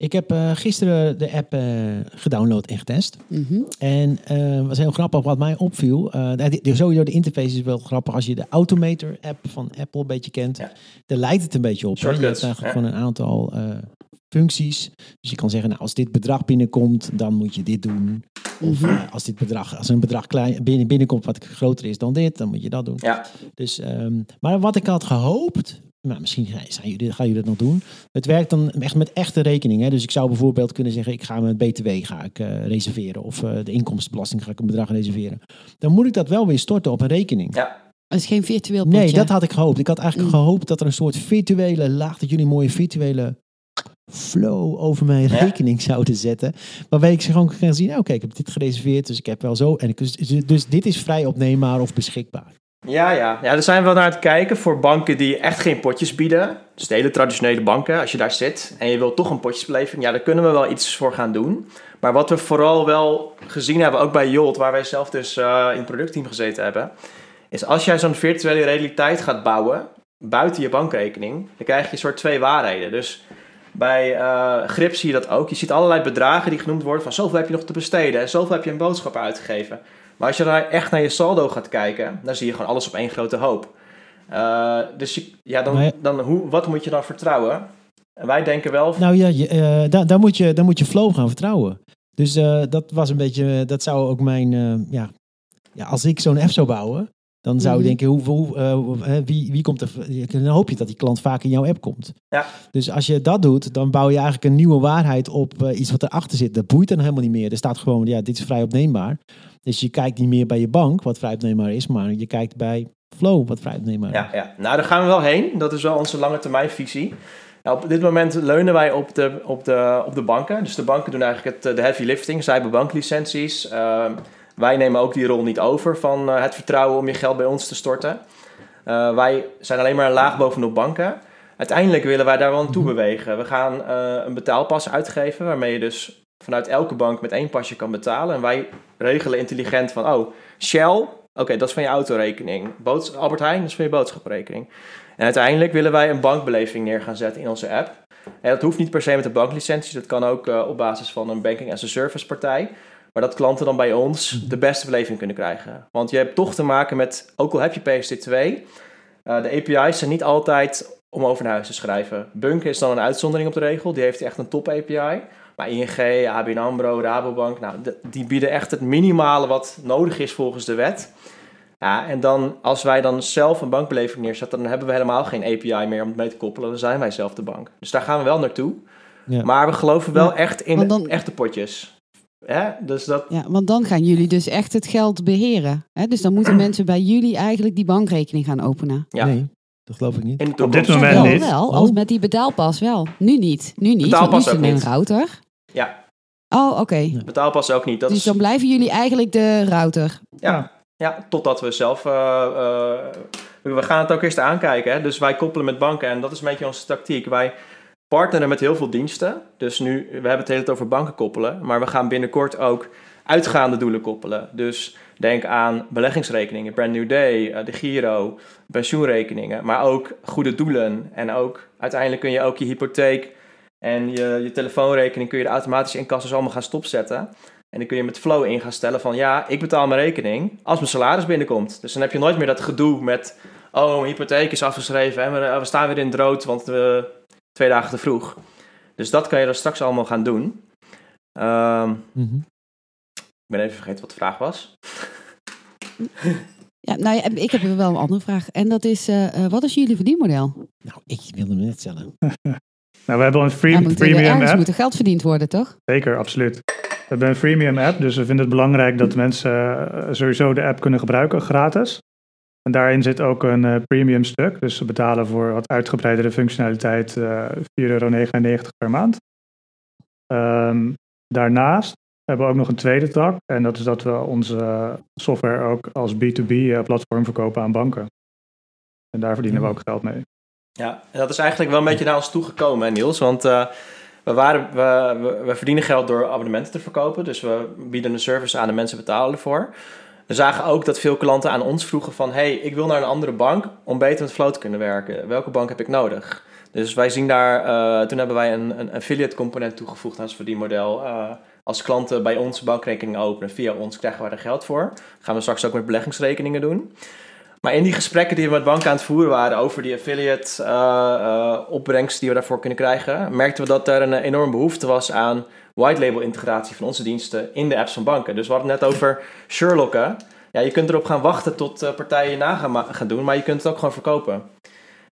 Ik heb eh, gisteren de app eh, gedownload en getest.
Mhm.
En het was heel grappig wat mij opviel. Eh, de, de- sowieso de interface is wel grappig als je de Automator app van Apple een beetje kent.
Ja.
Daar lijkt het een beetje op. hè. Je hebt eigenlijk
ja.
gewoon een aantal eh, functies. Dus je kan zeggen, nou, als dit bedrag binnenkomt, dan moet je dit doen. Of
Mhm.
eh, als, dit bedrag, als een bedrag klein, binnen, binnenkomt wat groter is dan dit, dan moet je dat doen.
Ja,
Dus, ehm, maar wat ik had gehoopt, nou, misschien gaan zijn jullie, gaan jullie dat nog doen. Het werkt dan echt met echte rekeningen. Hè? Dus ik zou bijvoorbeeld kunnen zeggen, ik ga mijn BTW ga ik, eh, reserveren. Of eh, de inkomstenbelasting ga ik een bedrag reserveren. Dan moet ik dat wel weer storten op een rekening.
ja.
Het is geen virtueel potje.
Nee, dat had ik gehoopt. Ik had eigenlijk
Mm.
gehoopt dat er een soort virtuele laag, dat jullie een mooie virtuele flow over mijn
Ja.
rekening zouden zetten. Waarbij ik ze gewoon kan zien, nou, oké, ik heb dit gereserveerd, dus ik heb wel zo. En ik, dus, dus dit is vrij opneembaar of beschikbaar.
Ja, ja. ja, daar zijn we wel naar het kijken voor banken die echt geen potjes bieden. Dus de hele traditionele banken, als je daar zit en je wilt toch een potjesbeleving, ja, daar kunnen we wel iets voor gaan doen. Maar wat we vooral wel gezien hebben, ook bij Jolt, waar wij zelf dus eh, in het productteam gezeten hebben, is als jij zo'n virtuele realiteit gaat bouwen, buiten je bankrekening, dan krijg je een soort twee waarheden. Dus bij eh, Grip zie je dat ook. Je ziet allerlei bedragen die genoemd worden van zoveel heb je nog te besteden en zoveel heb je een boodschap uitgegeven. Maar als je daar echt naar je saldo gaat kijken, dan zie je gewoon alles op één grote hoop. Eh, dus je- ja, dan, dan hoe, wat moet je dan vertrouwen? En wij denken wel,
Nou ja, je, eh, daar, daar, moet je, daar moet je flow gaan vertrouwen. Dus dat was een beetje, dat zou ook mijn, ja, ja, als ik zo'n app zou bouwen, dan zou ik
Mhm.
denken, hoe, hoe, eh, hè, wie, wie komt er, dan hoop je dat die klant vaak in jouw app komt.
Ja.
Dus als je dat doet, dan bouw je eigenlijk een nieuwe waarheid op eh, iets wat erachter zit. Dat boeit dan helemaal niet meer. Er staat gewoon, ja, dit is vrij opneembaar. Dus je kijkt niet meer bij je bank, wat vrij opneembaar is, maar je kijkt bij Flow, wat vrij opneembaar is.
Ja, ja, nou daar gaan we wel heen. Dat is wel onze lange termijn visie. Nou, op dit moment leunen wij op de, op, de, op de banken. Dus de banken doen eigenlijk het, eh, de heavy lifting. Zij hebben banklicenties. Ehm, wij nemen ook die rol niet over van eh, het vertrouwen om je geld bij ons te storten. Eh, wij zijn alleen maar een laag bovenop banken. Uiteindelijk willen wij daar wel naartoe
Mhm.
bewegen. We gaan eh, een betaalpas uitgeven waarmee je dus vanuit elke bank met één pasje kan betalen. En wij regelen intelligent van, oh, Shell, oké, dat is van je autorekening. Boods Albert Heijn, dat is van je boodschappenrekening. En uiteindelijk willen wij een bankbeleving neer gaan zetten in onze app. En dat hoeft niet per se met een banklicentie, dat kan ook op basis van een banking as a service partij. Maar dat klanten dan bij ons de beste beleving kunnen krijgen. Want je hebt toch te maken met, ook al heb je PSD2, eh, de API's zijn niet altijd om over naar huis te schrijven. Bunk is dan een uitzondering op de regel, die heeft echt een top API. Maar ING, ABN AMRO, Rabobank, nou, die bieden echt het minimale wat nodig is volgens de wet. Ja, en dan als wij dan zelf een bankbeleving neerzetten, dan hebben we helemaal geen API meer om het mee te koppelen. Dan zijn wij zelf de bank. Dus daar gaan we wel naartoe.
Ja.
Maar we geloven wel
Ja,
echt in echte potjes. Hè? Dus dat,
Ja, want dan gaan jullie dus echt het geld beheren. Hè? Dus dan moeten mensen bij jullie eigenlijk die bankrekening gaan openen.
ja,
Nee, dat geloof ik niet.
Op dit moment
wel,
niet.
wel.
Oh.
Als met die betaalpas wel. Nu niet. Nu niet. want nu
Betaalpas
is het een
niet.
router.
Ja,
Oh, oké.
betaalpas ook niet. Dat
Dus
is,
dan blijven jullie eigenlijk de router.
ja, ja, totdat we zelf... eh, eh, we gaan het ook eerst aankijken. Hè? Dus wij koppelen met banken en dat is een beetje onze tactiek. Wij partneren met heel veel diensten. Dus nu, we hebben het hele tijd over banken koppelen. Maar we gaan binnenkort ook uitgaande doelen koppelen. Dus denk aan beleggingsrekeningen, Brand New Day, eh, de Giro, pensioenrekeningen. Maar ook goede doelen. En ook uiteindelijk kun je ook je hypotheek en je, je telefoonrekening kun je de automatische inkassers allemaal gaan stopzetten. En dan kun je met Flow in gaan stellen van ja, ik betaal mijn rekening als mijn salaris binnenkomt. Dus dan heb je nooit meer dat gedoe met oh, mijn hypotheek is afgeschreven en we, staan weer in het want we twee dagen te vroeg. Dus dat kan je dan straks allemaal gaan doen. Ehm,
Mhm.
ik ben even vergeten wat de vraag was.
Ja, nou ja, ik heb wel een andere vraag. En dat is, eh, eh, wat is jullie verdienmodel?
Nou, ik wilde hem net stellen.
Nou, we hebben een free,
Ja, moet,
freemium app.
moet er geld verdiend worden, toch?
Zeker, absoluut. We hebben een freemium app, dus we vinden het belangrijk dat mensen eh, sowieso de app kunnen gebruiken, gratis. En daarin zit ook een eh, premium stuk, dus ze betalen voor wat uitgebreidere functionaliteit eh 4,99 euro per maand. Ehm, daarnaast hebben we ook nog een tweede tak, en dat is dat we onze software ook als B2B-platform verkopen aan banken. En daar verdienen we ook geld mee.
Ja, en dat is eigenlijk wel een beetje naar ons toegekomen, hè, Niels. Want eh, we, waren, we, we, we verdienen geld door abonnementen te verkopen. Dus we bieden een service aan en mensen betalen ervoor. We zagen ook dat veel klanten aan ons vroegen van... hey, ik wil naar een andere bank om beter met Flow te kunnen werken. Welke bank heb ik nodig? Dus wij zien daar... eh, toen hebben wij een, een affiliate component toegevoegd aan ons verdienmodel. Eh als klanten bij ons bankrekening openen via ons, krijgen wij er geld voor. gaan we straks ook met beleggingsrekeningen doen. Maar in die gesprekken die we met banken aan het voeren waren over die affiliate uh, opbrengst die we daarvoor kunnen krijgen, merkten we dat er een enorme behoefte was aan white label integratie van onze diensten in de apps van banken. Dus we hadden het net over Sherlocken. Ja, je kunt erop gaan wachten tot uh, partijen je na gaan, gaan, doen, maar je kunt het ook gewoon verkopen.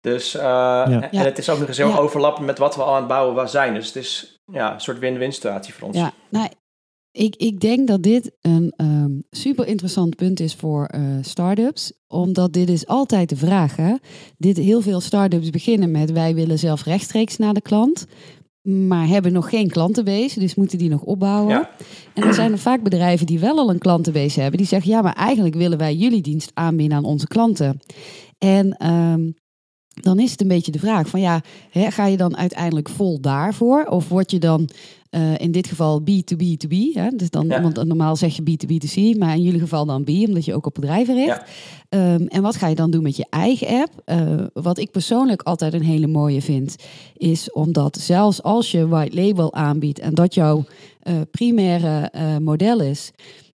Dus, ja. en het is ook nog eens heel ja. overlappend met wat we al aan het bouwen zijn. Dus het is ja, een soort win-win situatie voor ons.
Ja, nou, ik, ik denk dat dit een um, super interessant punt is voor uh, start-ups. Omdat dit is altijd de vraag. Hè? Dit, heel veel start-ups beginnen met wij willen zelf rechtstreeks naar de klant. Maar hebben nog geen klantenbase, dus moeten die nog opbouwen.
Ja.
En er zijn er vaak bedrijven die wel al een klantenbase hebben. Die zeggen, ja, maar eigenlijk willen wij jullie dienst aanbieden aan onze klanten. En um, dan is het een beetje de vraag van ja, hè, ga je dan uiteindelijk vol daarvoor? Of word je dan uh, in dit geval B2B2B? Hè? Dus dan,
Ja.
want normaal zeg je B2B2C, maar in jullie geval dan B, omdat je ook op bedrijven richt.
Ja.
Ehm, en wat ga je dan doen met je eigen app? Eh, wat ik persoonlijk altijd een hele mooie vind, is omdat zelfs als je white label aanbiedt en dat jouw eh, primaire eh, model is,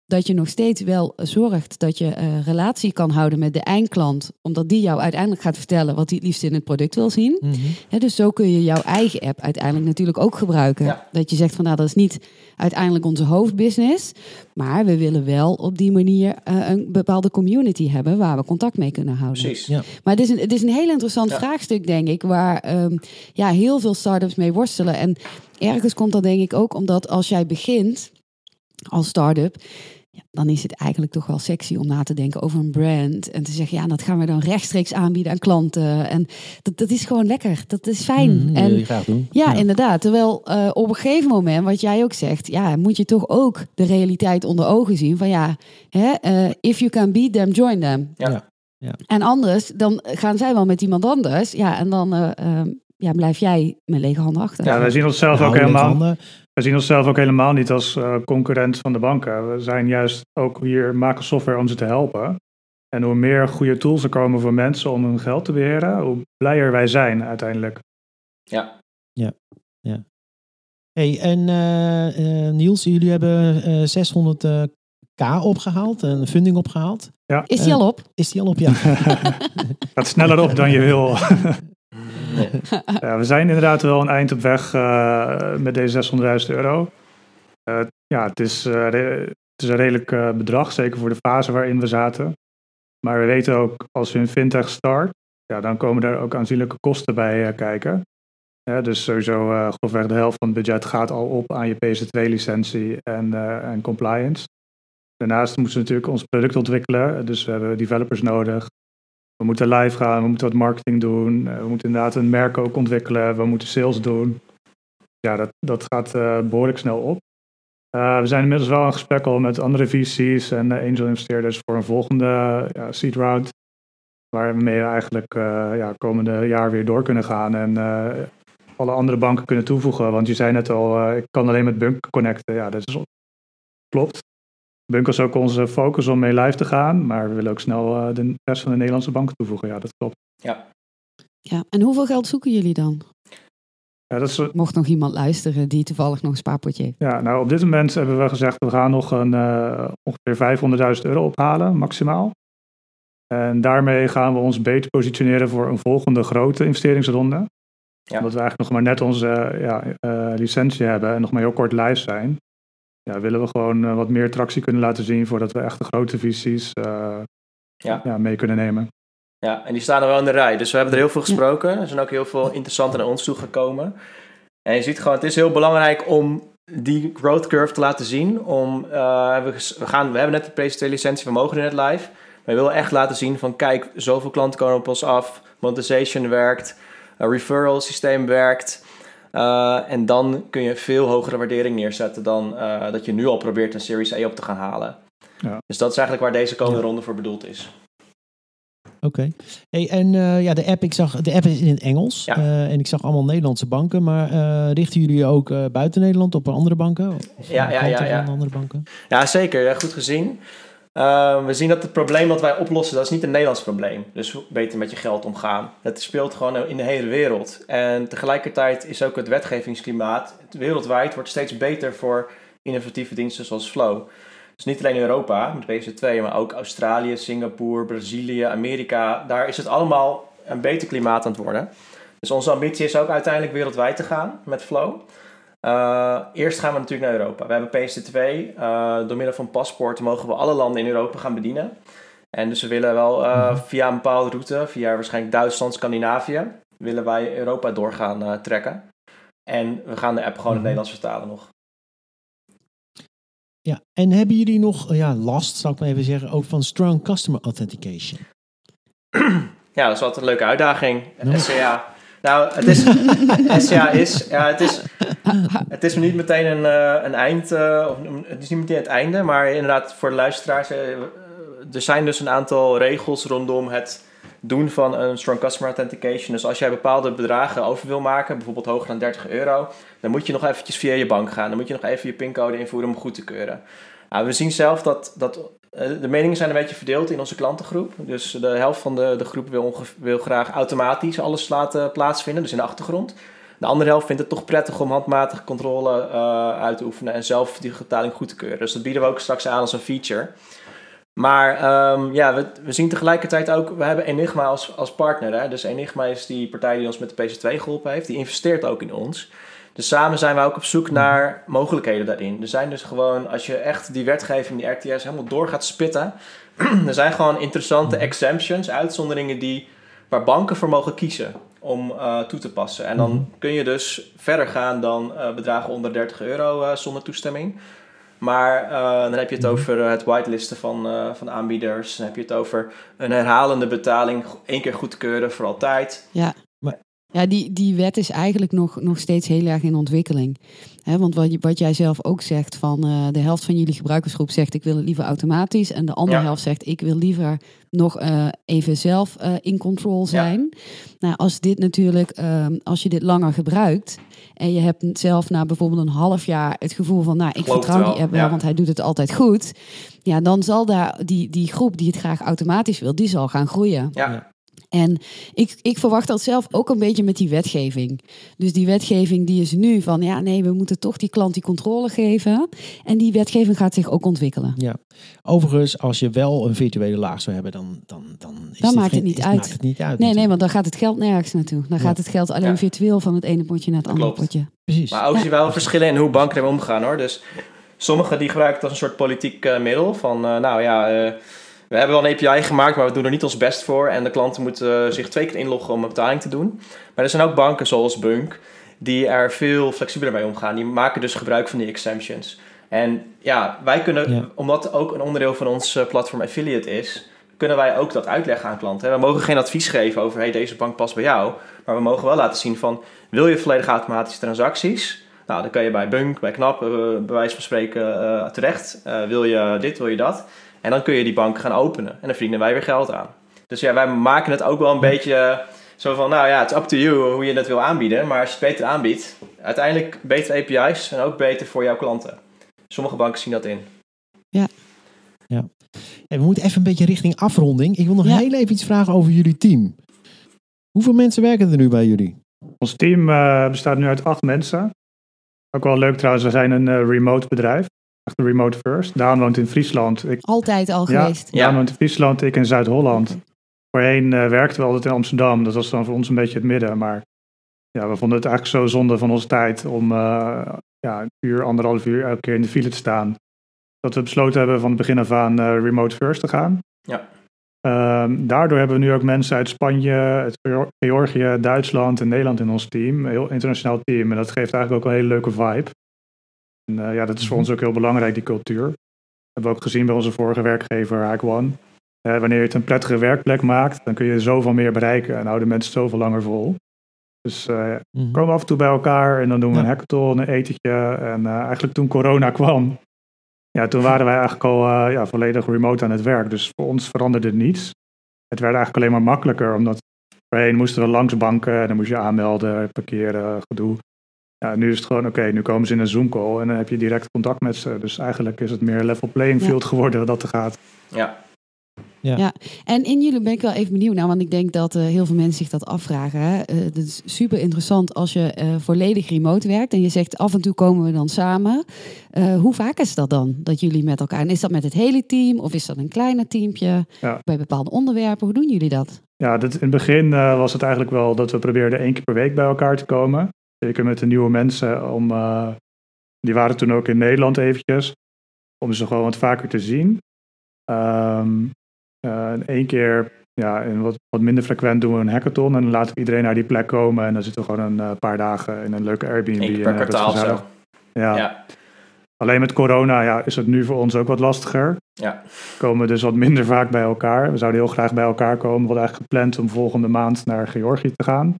dat je nog steeds wel zorgt dat je eh, relatie kan houden met de eindklant, omdat die jou uiteindelijk gaat vertellen wat hij het liefst in het product wil zien.
Mhm.
Hè, dus zo kun je jouw eigen app uiteindelijk natuurlijk ook gebruiken.
Ja.
Dat je zegt van nou, dat is niet uiteindelijk onze hoofdbusiness, maar we willen wel op die manier eh, een bepaalde community hebben waar we contact mee kunnen houden.
Precies.
Ja.
Maar het is een, het is een heel interessant
Ja.
vraagstuk, denk ik, waar ehm, ja, heel veel start-ups mee worstelen. En ergens komt dat denk ik ook omdat als jij begint als start-up, ja, dan is het eigenlijk toch wel sexy om na te denken over een brand. En te zeggen, ja, dat gaan we dan rechtstreeks aanbieden aan klanten. En dat, dat is gewoon lekker. Dat is fijn.
Mhm, dat
en
wil je graag doen.
ja, inderdaad. Terwijl eh, op een gegeven moment, wat jij ook zegt, ja, moet je toch ook de realiteit onder ogen zien. Van ja, hè, eh, if you can beat them, join them.
Ja.
Ja.
En anders, dan gaan zij wel met iemand anders. Ja, en dan eh, ehm, ja, blijf jij met lege handen achter.
Ja, wij zien onszelf ook
Nou,
helemaal, wij zien onszelf ook helemaal niet als eh, concurrent van de banken. We zijn juist ook hier maken software om ze te helpen. En hoe meer goede tools er komen voor mensen om hun geld te beheren, hoe blijer wij zijn uiteindelijk.
Ja.
Hey, en eh, eh, Niels, jullie hebben eh 600 eh, k opgehaald, een funding opgehaald.
Is die al op?
Is die al op? Ja.
Gaat sneller op dan je wil.
Nee.
Ja, we zijn inderdaad wel een eind op weg eh, met deze 600.000 euro. Eh, ja, het is, eh, re- het is een redelijk eh, bedrag, zeker voor de fase waarin we zaten. Maar we weten ook, als we in fintech start, ja, dan komen er ook aanzienlijke kosten bij eh, kijken. Ja, dus sowieso eh grofweg de helft van het budget gaat al op aan je PC2-licentie en, eh, en compliance. Daarnaast moeten we natuurlijk ons product ontwikkelen, dus we hebben developers nodig. We moeten live gaan, we moeten wat marketing doen. eh, We moeten inderdaad een merk ook ontwikkelen. We moeten sales doen. Ja, dat, dat gaat eh, behoorlijk snel op. Eh, we zijn inmiddels wel in gesprek al met andere VC's en eh, angel investeerders voor een volgende seed round. Waarmee we eigenlijk ja, komende jaar weer door kunnen gaan en alle andere banken kunnen toevoegen. Want je zei net al, ik kan alleen met Bunk connecten. Ja, dat is, klopt. Bunk was ook onze focus om mee live te gaan. Maar we willen ook snel eh, de rest van de Nederlandse banken toevoegen. Ja, dat klopt.
Ja. En hoeveel geld zoeken jullie dan?
Ja, dat is,
Mocht nog iemand luisteren die toevallig nog een spaarpotje heeft.
ja, nou, op dit moment hebben we gezegd, we gaan nog een, eh, ongeveer 500.000 euro ophalen, maximaal. En daarmee gaan we ons beter positioneren voor een volgende grote investeringsronde.
Ja.
Omdat we eigenlijk nog maar net onze eh, ja, eh, licentie hebben en nog maar heel kort live zijn. Ja, willen we gewoon eh, wat meer tractie kunnen laten zien voordat we echt de grote visies eh,
Ja.
ja, mee kunnen nemen.
Ja, en die staan er wel in de rij. Dus we hebben er heel veel gesproken. Er zijn ook heel veel interessante naar ons toe gekomen. En je ziet gewoon, het is heel belangrijk om die growth curve te laten zien. Om, eh, we, gaan, we hebben net de PC2-licentie, we mogen er net live. Maar we willen echt laten zien van, kijk, zoveel klanten komen op ons af. Monetization werkt, een referral systeem werkt. Eh, en dan kun je veel hogere waardering neerzetten dan eh, dat je nu al probeert een Series A op te gaan halen.
Ja.
Dus dat is eigenlijk waar deze komende
Ja.
ronde voor bedoeld is.
Oké. Hey, en eh, ja, de app, ik zag, de app is in het Engels.
Ja.
En ik zag allemaal Nederlandse banken. Maar richten jullie ook buiten Nederland op andere banken? Of
Ja, ja, ja, ja.
andere banken?
Ja, zeker. Goed gezien. Uh, we zien dat het probleem dat wij oplossen, dat is niet een Nederlands probleem. Dus beter met je geld omgaan. Het speelt gewoon in de hele wereld. En tegelijkertijd is ook het wetgevingsklimaat wereldwijd wordt steeds beter voor innovatieve diensten zoals Flow. Dus niet alleen Europa met PC2, maar ook Australië, Singapore, Brazilië, Amerika. Daar is het allemaal een beter klimaat aan het worden. Dus onze ambitie is ook uiteindelijk wereldwijd te gaan met Flow. Uh, eerst gaan we natuurlijk naar Europa. We hebben PSD2. Uh, door middel van paspoort mogen we alle landen in Europa gaan bedienen. En dus we willen wel uh, via een bepaalde route, via waarschijnlijk Duitsland, Scandinavië, willen wij Europa door gaan trekken. En we gaan de app gewoon in het Nederlands vertalen nog.
Ja, en hebben jullie nog ja, last, zal ik maar even zeggen, ook van Strong Customer Authentication?
Ja, dat is altijd een leuke uitdaging. SCA. Nou, het is, SCA is, ja, het is, het is niet meteen een, uh, een eind, uh, of, het is niet meteen het einde, maar inderdaad voor de luisteraars, uh, er zijn dus een aantal regels rondom het doen van een Strong Customer Authentication. Dus als jij bepaalde bedragen over wil maken, bijvoorbeeld hoger dan 30 euro, dan moet je nog eventjes via je bank gaan. Dan moet je nog even je pincode invoeren om goed te keuren. Nou, we zien zelf dat, dat de meningen zijn een beetje verdeeld in onze klantengroep. Dus de helft van de, de groep wil, wil graag automatisch alles laten plaatsvinden, dus in de achtergrond. De andere helft vindt het toch prettig om handmatige controle uh, uit te oefenen en zelf die betaling goed te keuren. Dus dat bieden we ook straks aan als een feature. Maar um, ja, we, we, zien tegelijkertijd ook, we hebben Enigma als, als partner. Hè? Dus Enigma is die partij die ons met de PC2 geholpen heeft. Die investeert ook in ons. Dus samen zijn we ook op zoek naar mogelijkheden daarin. Er zijn dus gewoon, als je echt die wetgeving, die RTS, helemaal door gaat spitten. er zijn gewoon interessante exemptions, uitzonderingen die, waar banken voor mogen kiezen om uh, toe te passen. En dan kun je dus verder gaan dan uh, bedragen onder 30 euro uh, zonder toestemming. Maar dan heb je het over het whitelisten van, van aanbieders. Dan heb je het over een herhalende betaling één keer goedkeuren voor altijd.
Ja. Ja, die, die wet is eigenlijk nog, nog steeds heel erg in ontwikkeling. He, want wat, wat jij zelf ook zegt, van uh, de helft van jullie gebruikersgroep zegt ik wil het liever automatisch. En de andere helft zegt ik wil liever nog uh, even zelf uh, in control zijn. Ja. Nou, als dit natuurlijk, als je dit langer gebruikt en je hebt zelf na bijvoorbeeld een half jaar het gevoel van nou ik
Geloof
vertrouw
wel.
die app wel,
Ja.
want hij doet het altijd goed. Ja, dan zal daar die, die groep die het graag automatisch wil, die zal gaan groeien.
Ja.
En ik, ik verwacht dat zelf ook een beetje met die wetgeving. Dus die wetgeving die is nu van, ja nee, we moeten toch die klant die controle geven. En die wetgeving gaat zich ook ontwikkelen.
Ja. Overigens, als je wel een virtuele laag zou hebben, dan, dan, dan, is
Dan maakt
geen-
het niet
is-
uit.
Maakt het niet uit
Nee, nee, want dan gaat het geld nergens naartoe. Dan
Ja.
gaat het geld alleen
Ja.
virtueel van het ene potje naar het andere
Klopt.
potje.
Precies.
Maar ook zie je wel verschillen in hoe banken ermee omgaan hoor. Dus sommigen die gebruiken het als een soort politiek eh, middel. Van eh, nou ja, eh, we hebben wel een API gemaakt, maar we doen er niet ons best voor. En de klanten moeten eh, zich twee keer inloggen om een betaling te doen. Maar er zijn ook banken zoals Bunk die er veel flexibeler mee omgaan. Die maken dus gebruik van die exemptions. En ja, wij kunnen,
Ja.
omdat ook een onderdeel van ons eh, platform affiliate is, kunnen wij ook dat uitleggen aan klanten. We mogen geen advies geven over, hey, deze bank past bij jou. Maar we mogen wel laten zien van, wil je volledig automatische transacties? Nou, dan kan je bij Bunk, bij Knap, eh, bij wijze van spreken terecht. Wil je dit, wil je dat? En dan kun je die bank gaan openen. En dan verdienen wij weer geld aan. Dus ja, wij maken het ook wel een beetje eh, zo van, nou ja, het is up to you hoe je het wil aanbieden. Maar als je het beter aanbiedt, uiteindelijk betere API's en ook beter voor jouw klanten. Sommige banken zien dat in.
En we moeten even een beetje richting afronding. Ik wil nog
Ja.
heel even iets vragen over jullie team. Hoeveel mensen werken er nu bij jullie?
Ons team eh, bestaat nu uit acht mensen. Ook wel leuk trouwens, we zijn een eh, remote bedrijf. Echt remote first. Daan woont in Friesland. Ik,
Altijd al
Ja.
geweest.
Ja.
Daan woont in Friesland, ik in Zuid-Holland. Voorheen eh, werkten we altijd in Amsterdam. Dat was dan voor ons een beetje het midden. Maar ja, we vonden het eigenlijk zo zonde van onze tijd om eh, ja, een uur, anderhalf uur elke keer in de file te staan. Dat we besloten hebben van het begin af aan eh, remote first te gaan.
Ja.
Ehm, daardoor hebben we nu ook mensen uit Spanje, uit Geor- Georgië, Duitsland en Nederland in ons team. Een heel internationaal team. En dat geeft eigenlijk ook een hele leuke vibe. En eh, ja, dat is voor ons ook heel belangrijk, die cultuur. Dat hebben we ook gezien bij onze vorige werkgever, Hack One. Eh, wanneer je het een prettige werkplek maakt, dan kun je zoveel meer bereiken en houden mensen zoveel langer vol. Dus
Mhm.
we komen af en toe bij elkaar en dan doen we
Ja.
een hackathon, een etentje. En eigenlijk toen corona kwam, ja, toen waren wij eigenlijk al ja, volledig remote aan het werk. Dus voor ons veranderde niets. Het werd eigenlijk alleen maar makkelijker, omdat voorheen moesten we langs banken en dan moest je aanmelden, parkeren, gedoe. Ja, nu is het gewoon, oké, nu komen ze in een Zoom-call en dan heb je direct contact met ze. Dus eigenlijk is het meer level playing
Ja.
field geworden dat er gaat.
Ja.
En in jullie ben ik wel even benieuwd naar, want ik denk dat eh, heel veel mensen zich dat afvragen. Hè? Eh, het is super interessant als je eh, volledig remote werkt en je zegt af en toe komen we dan samen. Eh, hoe vaak is dat dan, dat jullie met elkaar... En is dat met het hele team of is dat een kleiner teampje
Ja.
bij bepaalde onderwerpen? Hoe doen jullie dat?
Ja, dat, in het begin eh, was het eigenlijk wel dat we probeerden één keer per week bij elkaar te komen. Zeker met de nieuwe mensen. Om, eh, die waren toen ook in Nederland eventjes. Om ze gewoon wat vaker te zien. Ehm eh, en één keer, ja, en wat, wat minder frequent doen we een hackathon. En dan laten we iedereen naar die plek komen. En dan zitten we gewoon een eh, paar dagen in een leuke Airbnb.
Eén per kwartaal zo.
Ja.
Ja.
Alleen met corona ja, is het nu voor ons ook wat lastiger.
Ja.
Komen we dus wat minder vaak bij elkaar. We zouden heel graag bij elkaar komen. We hadden eigenlijk gepland om volgende maand naar Georgië te gaan.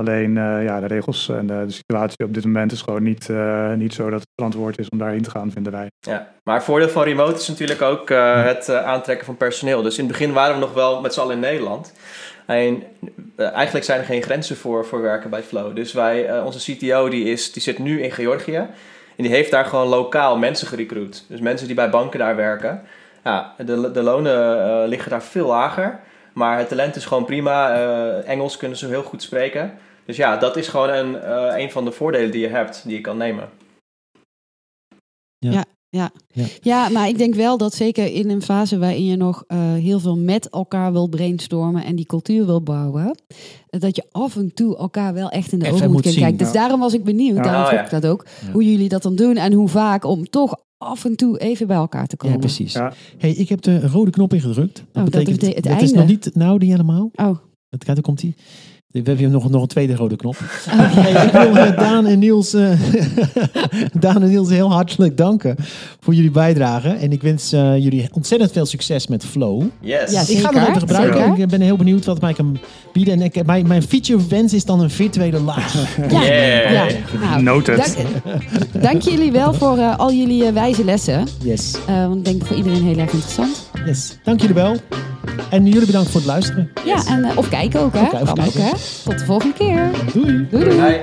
Alleen eh, ja, de regels en de, de situatie op dit moment is gewoon niet, eh, niet zo dat het verantwoord is om daarheen te gaan, vinden wij.
Ja, maar het voordeel van remote is natuurlijk ook eh, het aantrekken van personeel. Dus in het begin waren we nog wel met z'n allen in Nederland. En eigenlijk zijn er geen grenzen voor, voor werken bij Flow. Dus wij, onze CTO die, is, die zit nu in Georgië. En die heeft daar gewoon lokaal mensen gerecruit. Dus mensen die bij banken daar werken. Ja, de, de lonen liggen daar veel lager. Maar het talent is gewoon prima. Eh, Engels kunnen ze heel goed spreken. Dus ja, dat is gewoon een, eh, een van de voordelen die je hebt, die je kan nemen.
Ja, maar ik denk wel dat zeker in een fase waarin je nog eh, heel veel met elkaar wil brainstormen en die cultuur wil bouwen, dat je af en toe elkaar wel echt in de ogen moet
moet
kunnen
zien,
kijken. Dus
ja.
daarom was ik benieuwd,
Ja.
daarom
Oh,
vroeg
ja.
ik dat ook,
Ja.
hoe jullie dat dan doen en hoe vaak om toch af en toe even bij elkaar te komen.
Ja, precies.
Ja.
Hey, ik heb de rode knop ingedrukt. Dat
dat
betekent,
betekent het
dat is nog
einde.
niet, nou niet helemaal.
Oh,
Dat, kijk, daar komt hij. We hebben hier nog, nog een tweede rode knop. Hey, ik wil eh, Daan en Niels, eh, Daan en Niels heel hartelijk danken voor jullie bijdrage. En ik wens eh, jullie ontzettend veel succes met Flow.
Yes.
Ja,
ik ga het even gebruiken.
zeker.
Ik ben heel benieuwd wat mij kan bieden. En ik, mijn, mijn feature wens is dan een virtuele laag.
ja.
Yeah.
ja. Nou,
Noted.
dank, dank jullie wel voor eh, al jullie wijze lessen.
Yes,
Eh, want ik denk voor iedereen heel erg interessant.
Yes. Dank jullie wel. En jullie bedankt voor het luisteren.
Ja, en, eh, of kijken ook, hè?
Of kijken, of
Kan ook,
kijken.
hè? Tot de volgende keer.
Doei.
Doei, doei.
Bye.